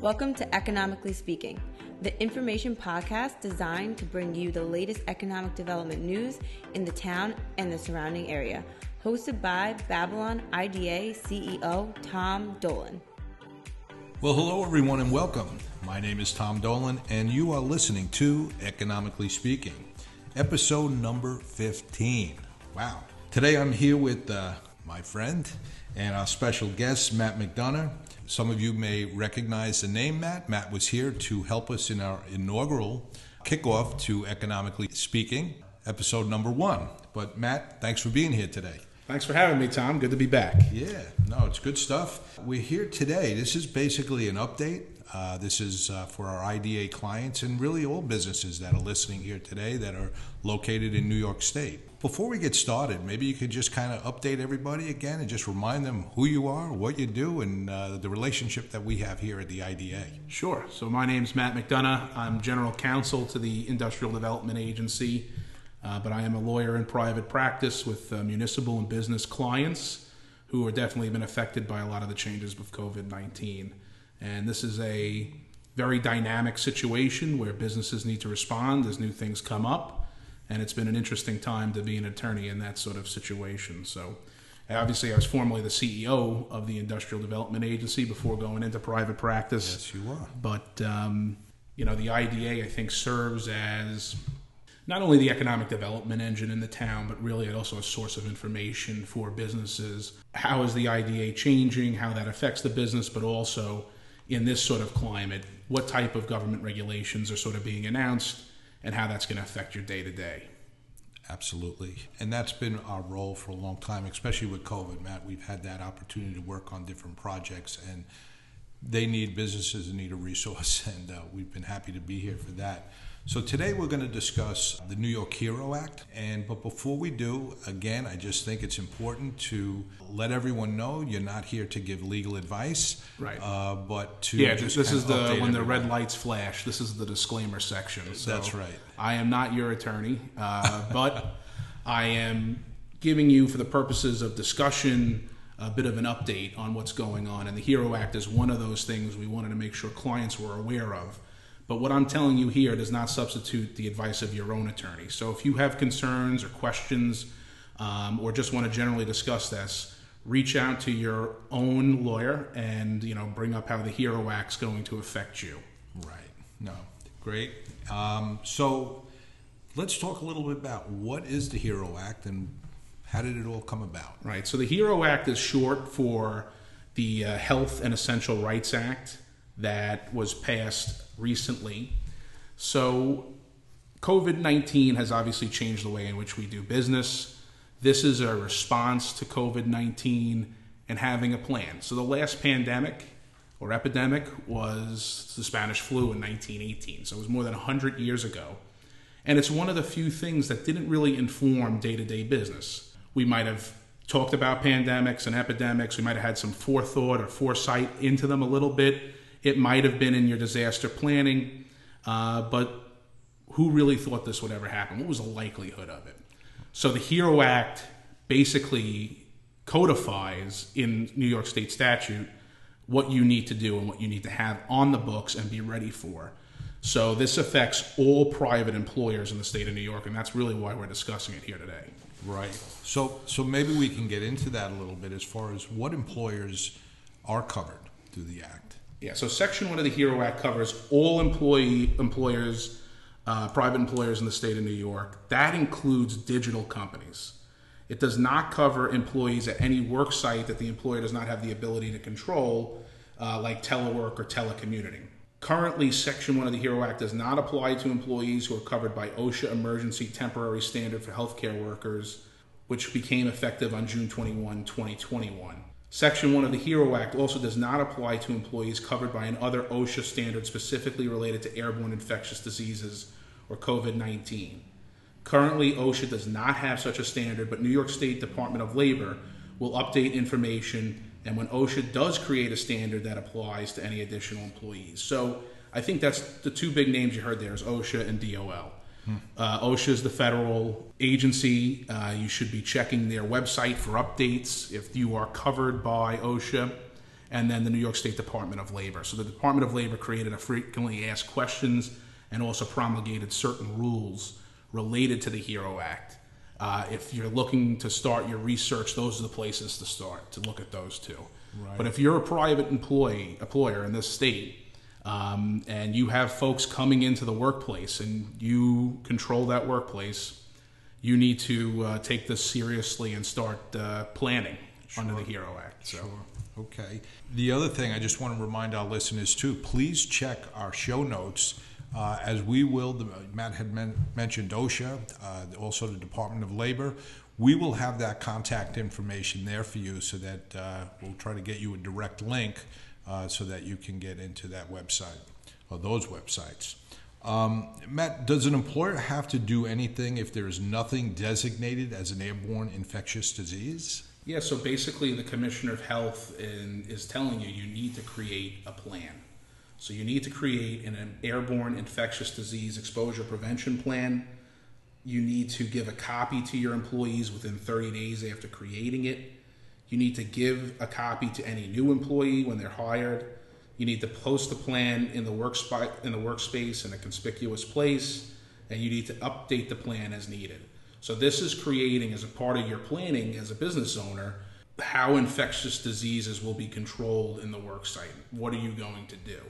Welcome to Economically Speaking, the information podcast designed to bring you the latest economic development news in the town and the surrounding area. Hosted by Babylon IDA CEO Tom Dolan. Well, hello everyone and welcome. My name is Tom Dolan, and you are listening to Economically Speaking, episode number 15. Wow. Today I'm here with uh, my friend and our special guest, Matt McDonough. Some of you may recognize the name Matt. Matt was here to help us in our inaugural kickoff to Economically Speaking, episode number one. But Matt, thanks for being here today. Thanks for having me, Tom. Good to be back. Yeah, no, it's good stuff. We're here today. This is basically an update. Uh, this is uh, for our IDA clients and really all businesses that are listening here today that are located in New York State. Before we get started, maybe you could just kind of update everybody again and just remind them who you are, what you do, and uh, the relationship that we have here at the IDA. Sure. So, my name's Matt McDonough. I'm general counsel to the Industrial Development Agency, uh, but I am a lawyer in private practice with uh, municipal and business clients who are definitely been affected by a lot of the changes with COVID 19. And this is a very dynamic situation where businesses need to respond as new things come up and it's been an interesting time to be an attorney in that sort of situation. So, obviously, I was formerly the CEO of the Industrial Development Agency before going into private practice. Yes, you are. But um, you know, the IDA I think serves as not only the economic development engine in the town, but really it also a source of information for businesses. How is the IDA changing? How that affects the business, but also in this sort of climate, what type of government regulations are sort of being announced and how that's going to affect your day to day. Absolutely. And that's been our role for a long time, especially with COVID, Matt. We've had that opportunity to work on different projects, and they need businesses that need a resource, and uh, we've been happy to be here for that. So today we're going to discuss the New York Hero Act, and but before we do, again, I just think it's important to let everyone know you're not here to give legal advice, right? Uh, but to yeah, this is the when the red lights flash. This is the disclaimer section. So That's right. I am not your attorney, uh, but I am giving you, for the purposes of discussion, a bit of an update on what's going on. And the Hero Act is one of those things we wanted to make sure clients were aware of but what I'm telling you here does not substitute the advice of your own attorney. So if you have concerns or questions um, or just want to generally discuss this, reach out to your own lawyer and you know bring up how the Hero Act's going to affect you. Right. No. Great. Um, so let's talk a little bit about what is the Hero Act and how did it all come about? Right. So the Hero Act is short for the uh, Health and Essential Rights Act that was passed recently. So, COVID 19 has obviously changed the way in which we do business. This is a response to COVID 19 and having a plan. So, the last pandemic or epidemic was the Spanish flu in 1918. So, it was more than 100 years ago. And it's one of the few things that didn't really inform day to day business. We might have talked about pandemics and epidemics, we might have had some forethought or foresight into them a little bit it might have been in your disaster planning, uh, but who really thought this would ever happen? What was the likelihood of it? So the HERO Act basically codifies in New York State statute what you need to do and what you need to have on the books and be ready for. So this affects all private employers in the state of New York, and that's really why we're discussing it here today. Right. So, so maybe we can get into that a little bit as far as what employers are covered through the act. Yeah, so Section 1 of the HERO Act covers all employee employers, uh, private employers in the state of New York. That includes digital companies. It does not cover employees at any work site that the employer does not have the ability to control, uh, like telework or telecommuting. Currently, Section 1 of the HERO Act does not apply to employees who are covered by OSHA Emergency Temporary Standard for Healthcare Workers, which became effective on June 21, 2021. Section 1 of the HERO Act also does not apply to employees covered by another OSHA standard specifically related to airborne infectious diseases or COVID 19. Currently, OSHA does not have such a standard, but New York State Department of Labor will update information and when OSHA does create a standard that applies to any additional employees. So I think that's the two big names you heard there is OSHA and DOL. Uh, OSHA is the federal agency. Uh, you should be checking their website for updates if you are covered by OSHA. and then the New York State Department of Labor. So the Department of Labor created a frequently asked questions and also promulgated certain rules related to the HERO Act. Uh, if you're looking to start your research, those are the places to start to look at those two. Right. But if you're a private employee employer in this state, um, and you have folks coming into the workplace and you control that workplace, you need to uh, take this seriously and start uh, planning under the HERO Act. So. Sure. Okay. The other thing I just want to remind our listeners too, please check our show notes. Uh, as we will, the, Matt had men- mentioned OSHA, uh, also the Department of Labor. We will have that contact information there for you so that uh, we'll try to get you a direct link uh, so that you can get into that website or those websites. Um, Matt, does an employer have to do anything if there is nothing designated as an airborne infectious disease? Yeah, so basically, the Commissioner of Health in, is telling you you need to create a plan. So you need to create an, an airborne infectious disease exposure prevention plan. You need to give a copy to your employees within 30 days after creating it. You need to give a copy to any new employee when they're hired. You need to post the plan in the workspace in the workspace in a conspicuous place, and you need to update the plan as needed. So this is creating as a part of your planning as a business owner how infectious diseases will be controlled in the work site. What are you going to do?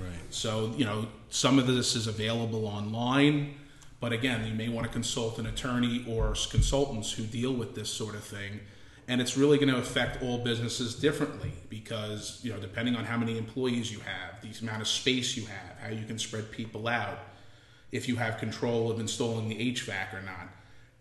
Right. So, you know, some of this is available online, but again, you may want to consult an attorney or consultants who deal with this sort of thing. And it's really going to affect all businesses differently because, you know, depending on how many employees you have, the amount of space you have, how you can spread people out, if you have control of installing the HVAC or not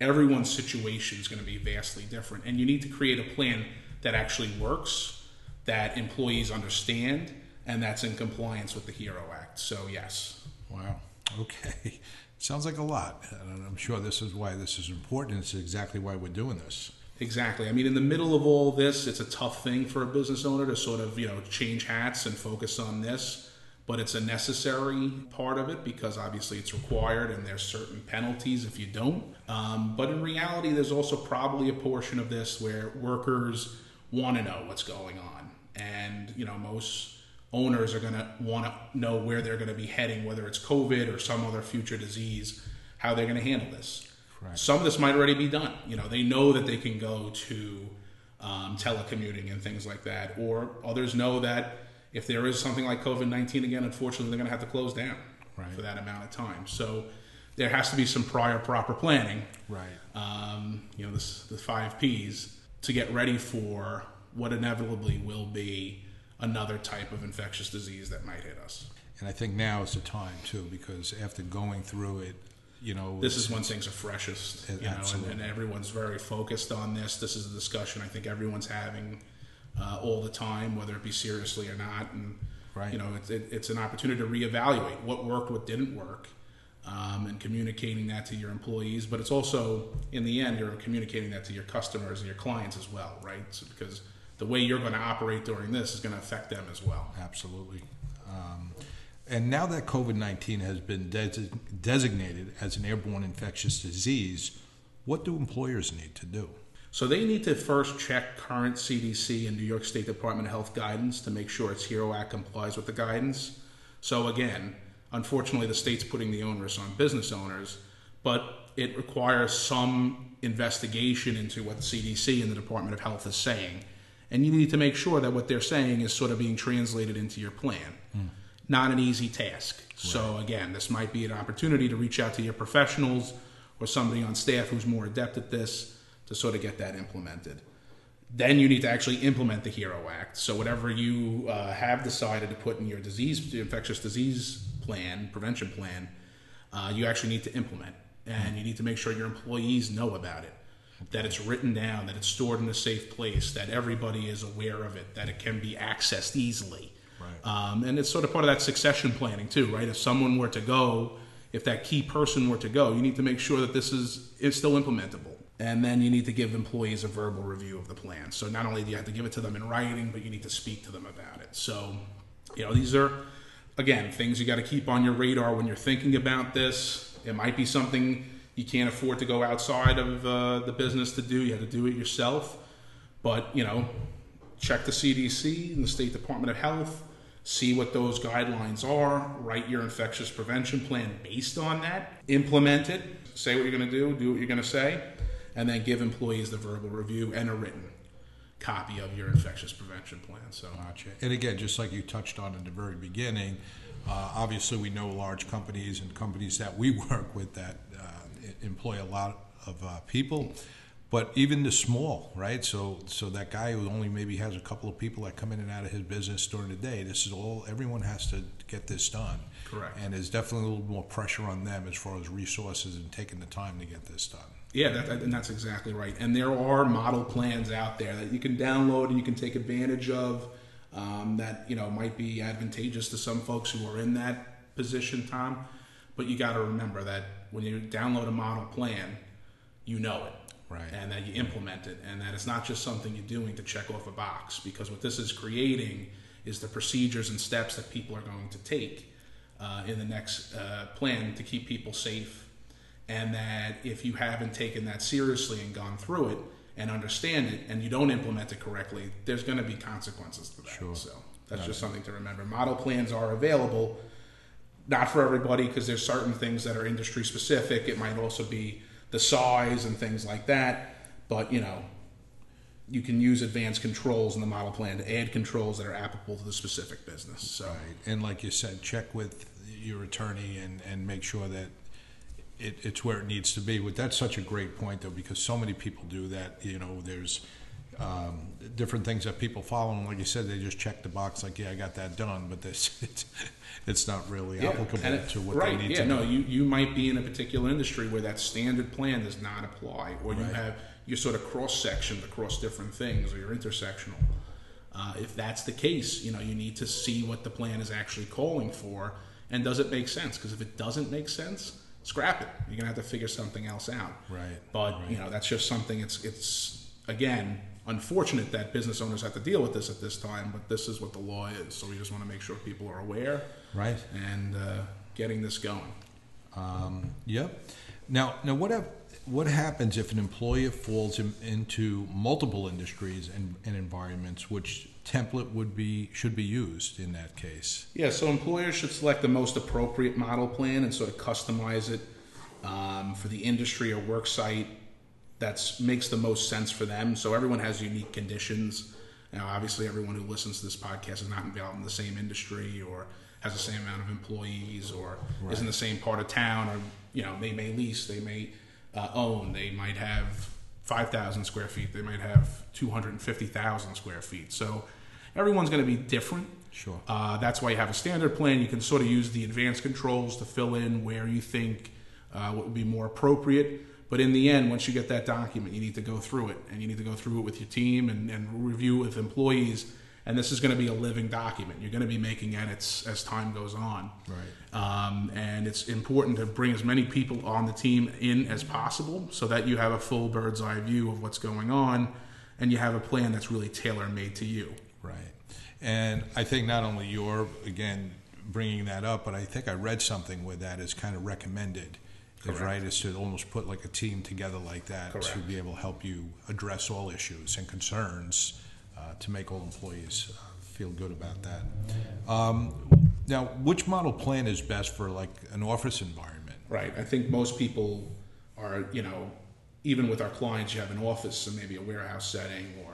everyone's situation is going to be vastly different. And you need to create a plan that actually works, that employees understand, and that's in compliance with the HERO Act. So, yes. Wow. Okay. Sounds like a lot. And I'm sure this is why this is important. It's exactly why we're doing this. Exactly. I mean, in the middle of all this, it's a tough thing for a business owner to sort of, you know, change hats and focus on this but it's a necessary part of it because obviously it's required and there's certain penalties if you don't. Um, but in reality, there's also probably a portion of this where workers want to know what's going on, and you know most owners are going to want to know where they're going to be heading, whether it's COVID or some other future disease, how they're going to handle this. Right. Some of this might already be done. You know, they know that they can go to um, telecommuting and things like that, or others know that if there is something like COVID 19 again, unfortunately, they're going to have to close down right. for that amount of time. So there has to be some prior proper planning. Right. Um, you know, this, the five P's to get ready for what inevitably will be another type of infectious disease that might hit us. And I think now is the time too, because after going through it, you know, this is when things are freshest. You know, and, and everyone's very focused on this. This is a discussion I think everyone's having uh, all the time, whether it be seriously or not. And right. you know, it's, it, it's an opportunity to reevaluate what worked, what didn't work, um, and communicating that to your employees. But it's also, in the end, you're communicating that to your customers and your clients as well, right? So, because the way you're going to operate during this is going to affect them as well. Absolutely. Um, and now that COVID 19 has been de- designated as an airborne infectious disease, what do employers need to do? So they need to first check current CDC and New York State Department of Health guidance to make sure its HERO Act complies with the guidance. So again, unfortunately, the state's putting the onus on business owners, but it requires some investigation into what the CDC and the Department of Health is saying. And you need to make sure that what they're saying is sort of being translated into your plan. Mm. Not an easy task. Right. So, again, this might be an opportunity to reach out to your professionals or somebody on staff who's more adept at this to sort of get that implemented. Then you need to actually implement the HERO Act. So whatever you uh, have decided to put in your disease, infectious disease plan, prevention plan, uh, you actually need to implement, and you need to make sure your employees know about it, that it's written down, that it's stored in a safe place, that everybody is aware of it, that it can be accessed easily. Um, and it's sort of part of that succession planning too, right? If someone were to go, if that key person were to go, you need to make sure that this is is still implementable and then you need to give employees a verbal review of the plan. So not only do you have to give it to them in writing, but you need to speak to them about it. So, you know, these are again things you got to keep on your radar when you're thinking about this. It might be something you can't afford to go outside of uh, the business to do. You have to do it yourself. But you know, check the CDC and the State Department of Health, see what those guidelines are, write your infectious prevention plan based on that, implement it, say what you're going to do, do what you're going to say, and then give employees the verbal review and a written copy of your infectious prevention plan. So, Gotcha. And again, just like you touched on in the very beginning, uh, obviously we know large companies and companies that we work with that uh, employ a lot of uh, people, but even the small, right? So, so that guy who only maybe has a couple of people that come in and out of his business during the day, this is all. Everyone has to get this done. Correct. And there's definitely a little more pressure on them as far as resources and taking the time to get this done. Yeah, that, that- and that's exactly right. And there are model plans out there that you can download and you can take advantage of. Um, that you know might be advantageous to some folks who are in that position, Tom. But you got to remember that when you download a model plan, you know it, Right. And that you implement it, and that it's not just something you're doing to check off a box. Because what this is creating is the procedures and steps that people are going to take uh, in the next uh, plan to keep people safe and that if you haven't taken that seriously and gone through it and understand it and you don't implement it correctly, there's going to be consequences to that. Sure. So that's just something to remember. Model plans are available, not for everybody because there's certain things that are industry specific. It might also be the size and things like that. But you know, you can use advanced controls in the model plan to add controls that are applicable to the specific business. So Right. And like you said, check with your attorney and, and make sure that it, it's where it needs to be. But that's such a great point, though, because so many people do that. You know, there's um, different things that people follow, and like you said, they just check the box, like, yeah, I got that done. But this, it's, it's not really applicable it- to what right, they need yeah, to no, do. you, you might be in a particular industry where that standard plan does not apply, or you Right. have you're sort of cross sectioned across different things, or you're intersectional. Uh, if that's the case, you know you need to see what the plan is actually calling for, and does it make sense? Because if it doesn't make sense, scrap it. You're gonna have to figure something else out. Right, But you know that's just something. It's it's again unfortunate that business owners have to deal with this at this time, but this is what the law is. So we just want to make sure people are aware Right. and uh, getting this going. Um, yep. Now, now what hap- what happens if an employer falls in, into multiple industries and, and environments? Which template would be should be used in that case? Yeah, so employers should select the most appropriate model plan and sort of customize it um, for the industry or work site that makes the most sense for them. So everyone has unique conditions. Now, obviously, everyone who listens to this podcast is not involved in the same industry or has the same amount of employees or is in the same part of town or you know they may lease, they may uh, own, they might have 5,000 square feet, they might have 250,000 square feet. So everyone's going to be different. Sure. Uh, that's why you have a standard plan. You can sort of use the advanced controls to fill in where you think uh, what would be more appropriate. But in the end, once you get that document, you need to go through it, and you need to go through it with your team and, and review with employees. And this is going to be a living document. You're going to be making edits as time goes on. Right. Um, and it's important to bring as many people on the team in as possible so that you have a full bird's eye view of what's going on and you have a plan that's really tailor made to you. Right. And I think not only you're again bringing that up, but I think I read something where that is kind of recommended. Is Correct. right is to almost put like a team together like that to Correct. be able to help you address all issues and concerns uh, to make all employees uh, feel good about that. Um, now, which model plan is best for like an office environment? Right. I think most people are, you know, even with our clients, you have an office and maybe a warehouse setting, or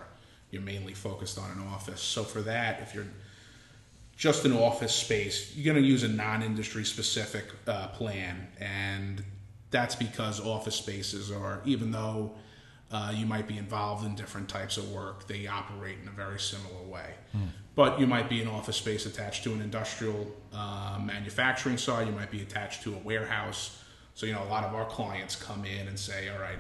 you're mainly focused on an office. So for that, if you're just an office space, you're going to use a non-industry specific uh, plan, and that's because office spaces are, even though uh, you might be involved in different types of work, they operate in a very similar way. But you might be an office space attached to an industrial uh, manufacturing side. You might be attached to a warehouse. So you know, a lot of our clients come in and say, "All right,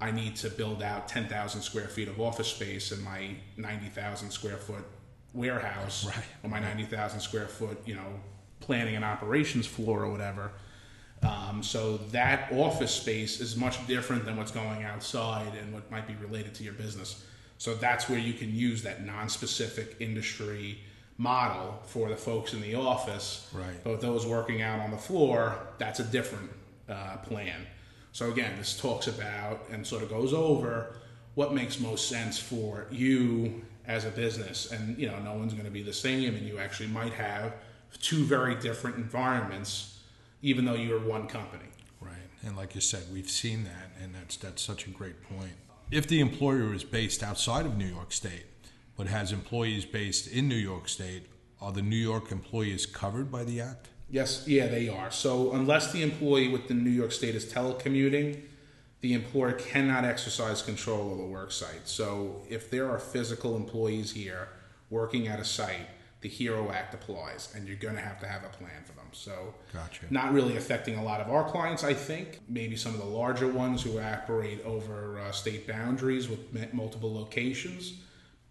I need to build out 10,000 square feet of office space in my 90,000 square foot warehouse Right. or my 90,000 square foot, you know, planning and operations floor or whatever. Um, so that office space is much different than what's going outside and what might be related to your business. So that's where you can use that non-specific industry model for the folks in the office. Right. But those working out on the floor, that's a different uh, plan. So again, this talks about and sort of goes over what makes most sense for you as a business, and you know, no one's going to be the same, and you actually might have two very different environments, even though you're one company. Right, and like you said, we've seen that, and that's that's such a great point. If the employer is based outside of New York State, but has employees based in New York State, are the New York employees covered by the act? Yes, yeah, they are. So unless the employee within New York State is telecommuting, the employer cannot exercise control of the work site. So if there are physical employees here working at a site, the HERO Act applies, and you're going to have to have a plan for them. So, Gotcha. not really affecting a lot of our clients, I think. Maybe some of the larger ones who operate over uh, state boundaries with multiple locations,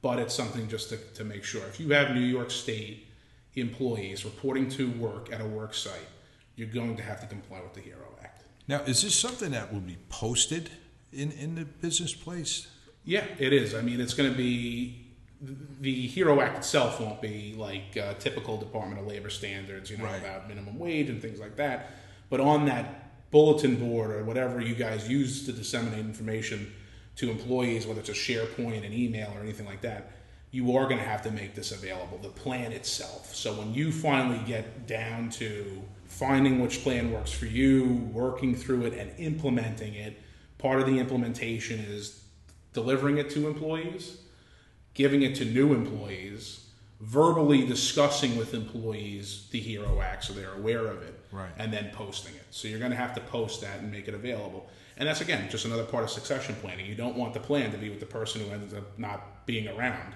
but it's something just to, to make sure. If you have New York State employees reporting to work at a work site, you're going to have to comply with the HERO Act. Now, is this something that will be posted in, in the business place? Yeah, it is. I mean, it's going to be the HERO Act itself won't be like uh, typical Department of Labor standards, you know, Right. about minimum wage and things like that. But on that bulletin board or whatever you guys use to disseminate information to employees, whether it's a SharePoint, an email, or anything like that, you are going to have to make this available, the plan itself. So when you finally get down to finding which plan works for you, working through it, and implementing it, part of the implementation is delivering it to employees giving it to new employees, verbally discussing with employees the HERO Act so they're aware of it, Right. and then posting it. So you're going to have to post that and make it available. And that's again just another part of succession planning. You don't want the plan to be with the person who ends up not being around.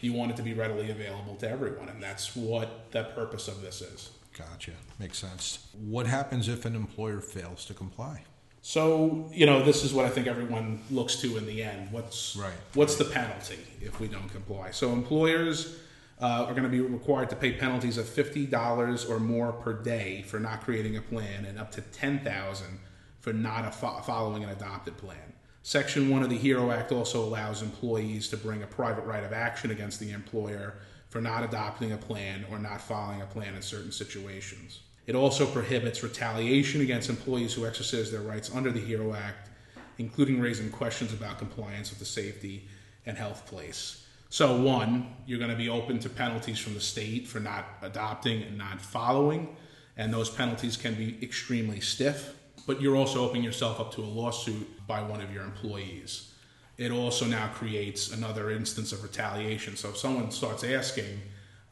You want it to be readily available to everyone, and that's what the purpose of this is. Gotcha. Makes sense. What happens if an employer fails to comply? So you know, this is what I think everyone looks to in the end. What's Right. what's the penalty if we don't comply? So employers uh, are going to be required to pay penalties of fifty dollars or more per day for not creating a plan, and up to ten thousand for not a fo- following an adopted plan. Section one of the HERO Act also allows employees to bring a private right of action against the employer for not adopting a plan or not following a plan in certain situations. It also prohibits retaliation against employees who exercise their rights under the HERO Act, including raising questions about compliance with the safety and health place. So, one, you're going to be open to penalties from the state for not adopting and not following, and those penalties can be extremely stiff. But you're also opening yourself up to a lawsuit by one of your employees. It also now creates another instance of retaliation. So, if someone starts asking,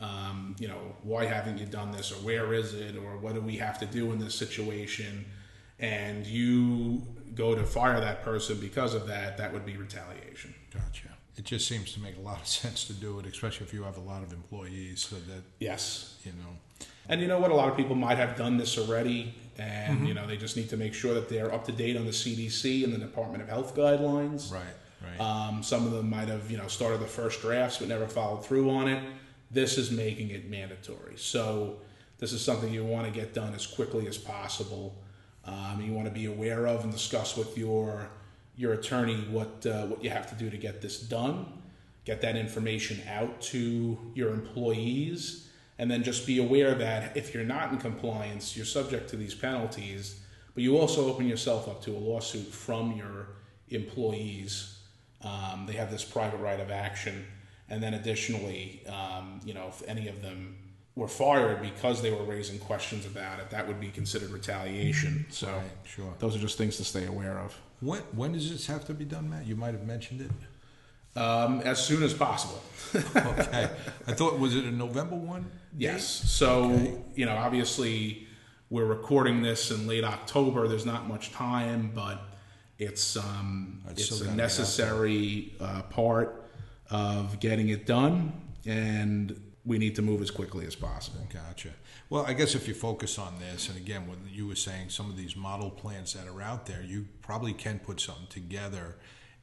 um, you know, why haven't you done this, or where is it, or what do we have to do in this situation, and you go to fire that person because of that, that would be retaliation. Gotcha. It just seems to make a lot of sense to do it, especially if you have a lot of employees, so that Yes. you know. And you know what? A lot of people might have done this already, and you know they just need to make sure that they're up to date on the CDC and the Department of Health guidelines. Right. Right. Um, some of them might have, you know, started the first drafts but never followed through on it. This is making it mandatory. So this is something you want to get done as quickly as possible. Um, you want to be aware of and discuss with your your attorney what uh, what you have to do to get this done. Get that information out to your employees, and then just be aware that if you're not in compliance, you're subject to these penalties. But you also open yourself up to a lawsuit from your employees um, they have this private right of action, and then additionally, um, you know, if any of them were fired because they were raising questions about it, that would be considered retaliation. So, Right, sure. those are just things to stay aware of. when when does this have to be done, Matt? You might have mentioned it. Um, as soon as possible. Okay. I thought was it a November one? Yes. So, Okay. you know, obviously, we're recording this in late October. There's not much time, but it's um, It's a gotta get out necessary uh, part of getting it done, and we need to move as quickly as possible. Gotcha. Well, I guess if you focus on this, and again, what you were saying some of these model plans that are out there, you probably can put something together,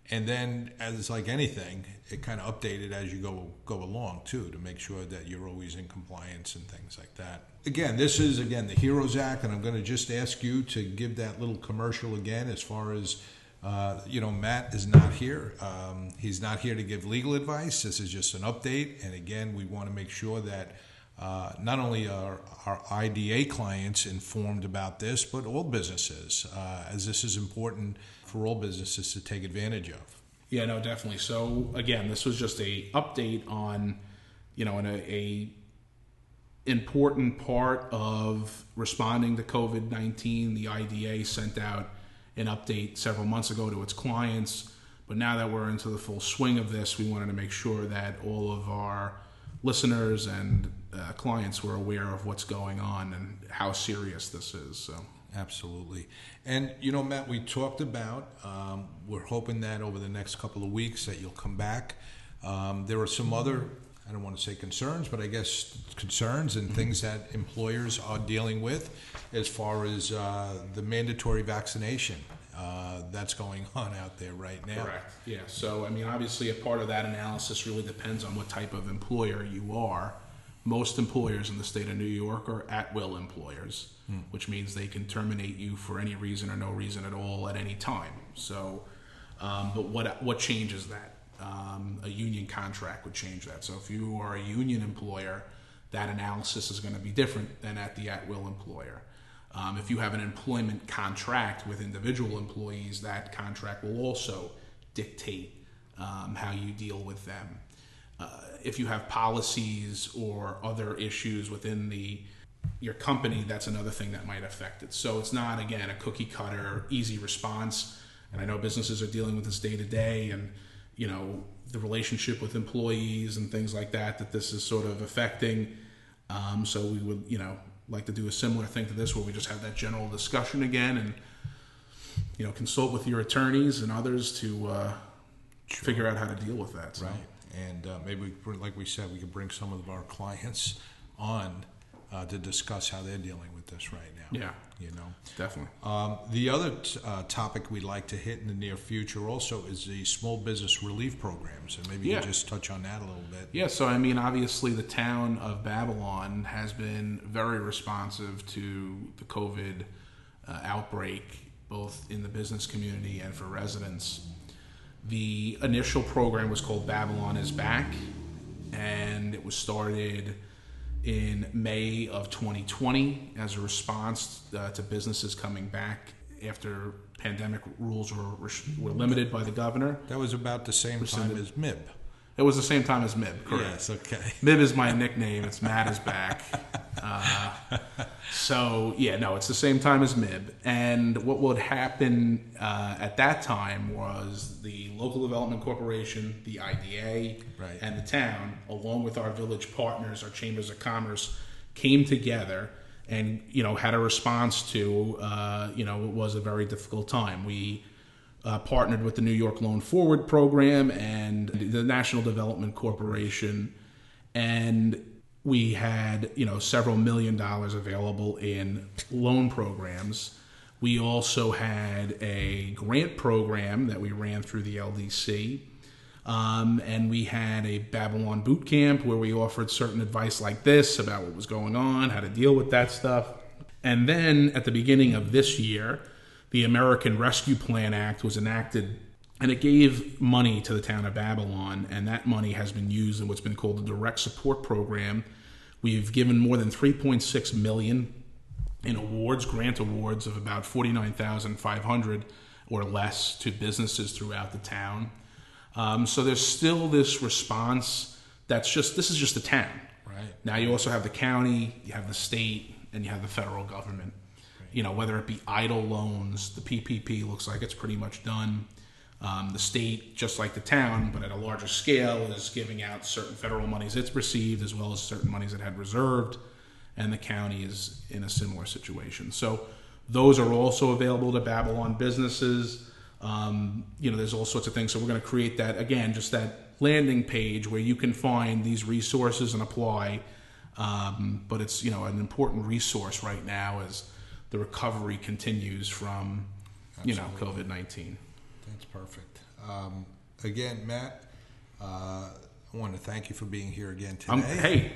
and then, as like anything, it kind of update it as you go go along too, to make sure that you're always in compliance and things like that. Again, this is again the Heroes Act, and I'm going to just ask you to give that little commercial again, as far as. Uh, you know, Matt is not here. Um, he's not here to give legal advice. This is just an update. And again, we want to make sure that uh, not only are our IDA clients informed about this, but all businesses, uh, as this is important for all businesses to take advantage of. Yeah, no, definitely. So again, this was just a update on, you know, an, a, important part of responding to COVID nineteen. The IDA sent out an update several months ago to its clients, but now that we're into the full swing of this, we wanted to make sure that all of our listeners and uh, clients were aware of what's going on and how serious this is. So. Absolutely. And, you know, Matt, we talked about, um, we're hoping that over the next couple of weeks that you'll come back. Um, there are some other, I don't want to say concerns, but I guess concerns and things that employers are dealing with as far as uh, the mandatory vaccination uh, that's going on out there right now. Correct. Yeah. So, I mean, obviously, a part of that analysis really depends on what type of employer you are. Most employers in the state of New York are at will employers, which means they can terminate you for any reason or no reason at all at any time. So, um, but what what changes that? Um, a union contract would change that. So, if you are a union employer, that analysis is going to be different than at the at will employer. Um, if you have an employment contract with individual employees, that contract will also dictate um, how you deal with them. Uh, if you have policies or other issues within the your company, that's another thing that might affect it. So it's not again a cookie cutter, easy response. And I know businesses are dealing with this day to day, and you know the relationship with employees and things like that. That this is sort of affecting. Um, so we would, you know, like to do a similar thing to this, where we just have that general discussion again, and you know, consult with your attorneys and others to uh, figure out how to deal with that. So. Right. And uh, maybe, we, like we said, we could bring some of our clients on uh, to discuss how they're dealing with this right now. Yeah. You know. Definitely. Um, the other t- uh, topic we'd like to hit in the near future also is the small business relief programs, and maybe Yeah. you can just touch on that a little bit. Yeah, so I mean, obviously, the town of Babylon has been very responsive to the COVID uh, outbreak, both in the business community and for residents. The initial program was called Babylon is Back, and it was started in May of 2020 as a response uh, to businesses coming back after pandemic rules were, were limited by the governor. That was about the same time as MIB. It was the same time as MIB, correct? Yes, okay. Mib is my nickname. It's Matt is back. Uh, so yeah, no, it's the same time as Mib. And what would happen uh, at that time was the local development corporation, the IDA, Right. and the town, along with our village partners, our chambers of commerce, came together and you know had a response to uh, you know it was a very difficult time. We uh, partnered with the New York Loan Forward Program and the National Development Corporation, and we had you know several million dollars available in loan programs. We also had a grant program that we ran through the LDC. Um, and we had a Babylon boot camp where we offered certain advice like this about what was going on, how to deal with that stuff. And then at the beginning of this year, the American Rescue Plan Act was enacted and it gave money to the town of Babylon, and that money has been used in what's been called the Direct Support Program. We've given more than 3.6 million in awards, grant awards of about 49,500 or less to businesses throughout the town. Um, so there's still this response that's just this is just the town. Right. Now you also have the county, you have the state, and you have the federal government. You know, whether it be EIDL loans, the PPP looks like it's pretty much done. Um, the state, just like the town, but at a larger scale, is giving out certain federal monies it's received as well as certain monies it had reserved, and the county is in a similar situation. So those are also available to Babylon businesses. Um, you know, there's all sorts of things. So we're going to create that again, just that landing page where you can find these resources and apply. Um, but it's you know an important resource right now as the recovery continues from you know COVID nineteen. That's perfect. Um, again, Matt, uh, I want to thank you for being here again today. I'm, hey,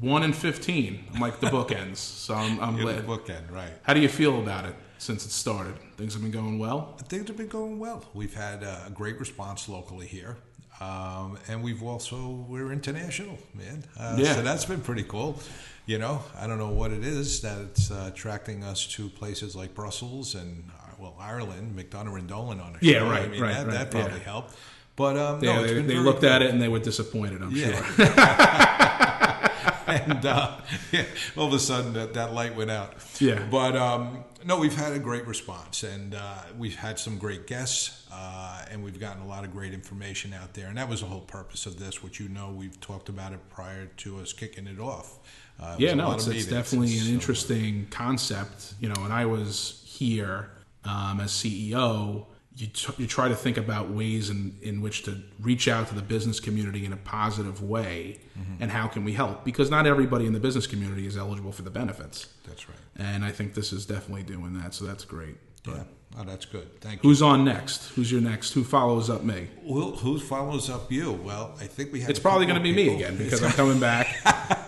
one in fifteen. I'm like the bookends, so I'm, I'm the bookend, right. How do you feel about it since it started? Things have been going well. Things have been going well. We've had a great response locally here. Um, and we've also, we're international, man. Uh, Yeah. So that's been pretty cool. You know, I don't know what it is that it's uh, attracting us to places like Brussels and, uh, well, Ireland, McDonough and Dolan on it. Yeah, show. right, I mean, right, that, right, that probably yeah. helped. But um, Yeah, no, they, they looked good. at it and they were disappointed. I'm Yeah. sure. and uh, yeah, all of a sudden that, that light went out. Yeah. But um, no, we've had a great response, and uh, we've had some great guests, uh, and we've gotten a lot of great information out there. And that was the whole purpose of this, which you know we've talked about it prior to us kicking it off. Uh, it Yeah, no, it's, it's definitely an so- interesting concept. You know, and I was here um, as CEO. You, t- you try to think about ways in, in which to reach out to the business community in a positive way Mm-hmm. and how can we help because not everybody in the business community is eligible for the benefits That's right. and i think this is definitely doing that so that's great But Yeah. Oh, that's good. Thank you. who's on next who's your next who follows up me Who, who follows up you? Well, I think we have. it's probably going to be me again because i'm coming back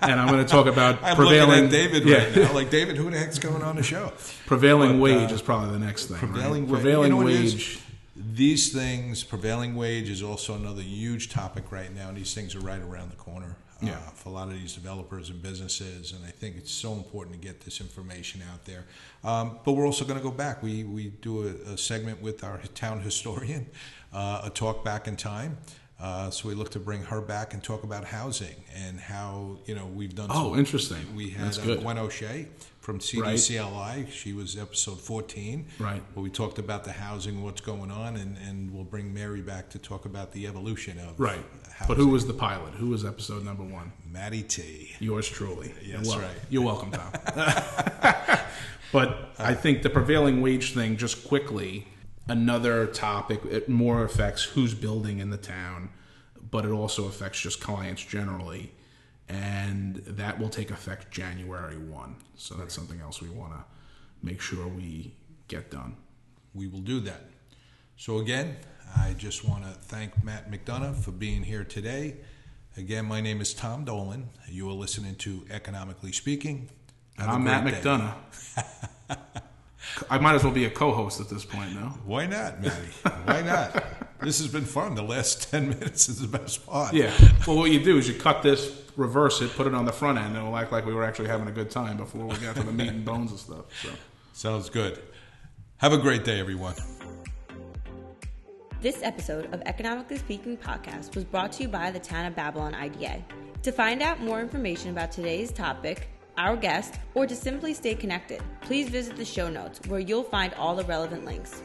and i'm going to talk about I'm prevailing at David yeah, right now. Like David, who the heck's coming on the show? prevailing But, wage uh, is probably the next thing right? prevailing wa- prevailing you know what it is? wage These things, prevailing wage is also another huge topic right now. And these things are right around the corner uh, Yeah. for a lot of these developers and businesses. And I think it's so important to get this information out there. Um, but we're also going to go back. We we do a, a segment with our town historian, uh, a talk back in time. Uh, so we look to bring her back and talk about housing and how you know we've done. Oh, some- interesting. We had That's uh. Gwen O'Shea from Right. She was episode 14 Right. where we talked about the housing, what's going on, and, and we'll bring Mary back to talk about the evolution of right housing. but who was the pilot who was episode number one Maddie T. Yours truly. Yes, Well, right. You're welcome, Tom. but I think the prevailing wage thing, just quickly, another topic. It more affects who's building in the town, but it also affects just clients generally, and that will take effect January one. So that's something else we want to make sure we get done. We will do that. So again, I just want to thank Matt McDonough for being here today. Again, my name is Tom Dolan. You are listening to Economically Speaking. Have I'm Matt. McDonough. I might as well be a co-host at this point now. Why not, Matty? Why not? this has been fun. The last 10 minutes is the best part. Yeah. Well, what you do is you cut this, reverse it, put it on the front end, and we'll act like we were actually having a good time before we got to the meat and bones and stuff. So. Sounds good. Have a great day, everyone. This episode of Economically Speaking podcast was brought to you by the Town of Babylon IDA. To find out more information about today's topic, our guest, or to simply stay connected, please visit the show notes where you'll find all the relevant links.